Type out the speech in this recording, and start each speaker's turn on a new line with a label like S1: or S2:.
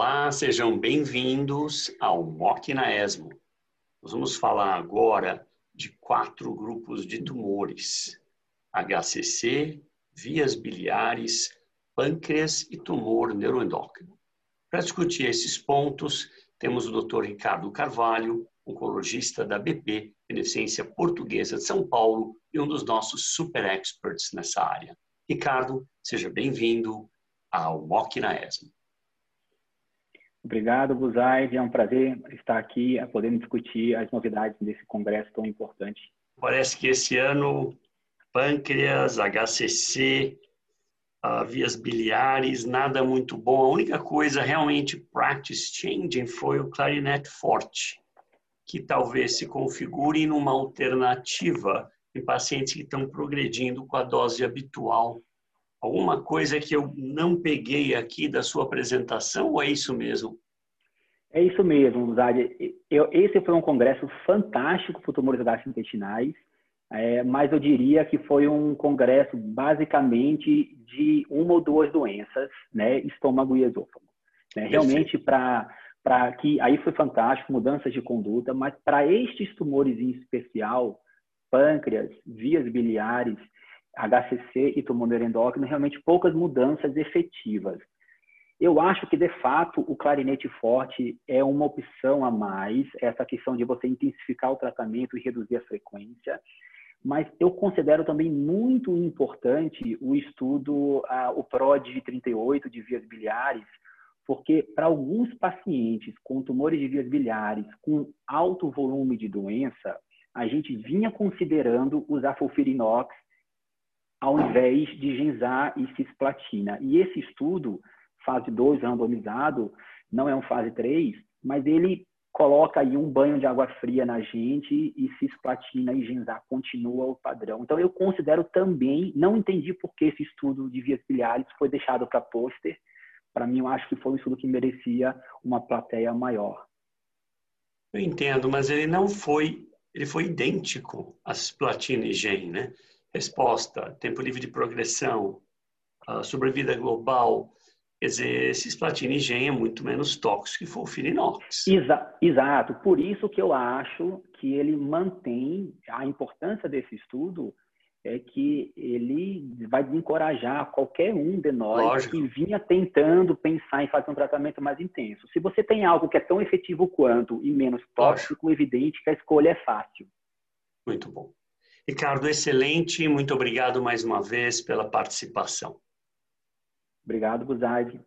S1: Olá, sejam bem-vindos ao MOC na ESMO. Nós vamos falar agora de quatro grupos de tumores: HCC, vias biliares, pâncreas e tumor neuroendócrino. Para discutir esses pontos, temos o Dr. Ricardo Carvalho, oncologista da BP, Beneficência Portuguesa de São Paulo e um dos nossos super experts nessa área. Ricardo, seja bem-vindo ao MOC na ESMO.
S2: Obrigado, Buzaide. É um prazer estar aqui poder discutir as novidades desse congresso tão importante.
S1: Parece que esse ano pâncreas, HCC, uh, vias biliares, nada muito bom. A única coisa realmente practice changing foi o clarinete forte, que talvez se configure numa alternativa em pacientes que estão progredindo com a dose habitual Alguma coisa que eu não peguei aqui da sua apresentação ou é isso mesmo?
S2: É isso mesmo, Zad. esse foi um congresso fantástico para tumores gastrointestinais, é, mas eu diria que foi um congresso basicamente de uma ou duas doenças, né, estômago e esôfago. Né? Realmente para para que aí foi fantástico, mudanças de conduta, mas para estes tumores em especial, pâncreas, vias biliares HCC e tumor endócrino, realmente poucas mudanças efetivas. Eu acho que, de fato, o clarinete forte é uma opção a mais, essa questão de você intensificar o tratamento e reduzir a frequência. Mas eu considero também muito importante o estudo, o PROD 38 de vias biliares, porque para alguns pacientes com tumores de vias biliares com alto volume de doença, a gente vinha considerando usar fulfirinox ao invés de Genzar e cisplatina. E esse estudo, fase 2 randomizado, não é um fase 3, mas ele coloca aí um banho de água fria na gente e cisplatina e Genzar continua o padrão. Então eu considero também, não entendi por que esse estudo de vias biliares foi deixado para pôster. Para mim, eu acho que foi um estudo que merecia uma plateia maior.
S1: Eu entendo, mas ele não foi, ele foi idêntico a cisplatina e gen, né? Resposta, tempo livre de progressão, sobrevida global, quer dizer, cisplatina e gen é muito menos tóxico que fulfirinox.
S2: Exa exato, por isso que eu acho que ele mantém a importância desse estudo é que ele vai desencorajar qualquer um de nós Lógico. que vinha tentando pensar em fazer um tratamento mais intenso. Se você tem algo que é tão efetivo quanto e menos tóxico, Lógico. evidente que a escolha é fácil.
S1: Muito bom. Ricardo, excelente. Muito obrigado mais uma vez pela participação.
S2: Obrigado, Guzaive.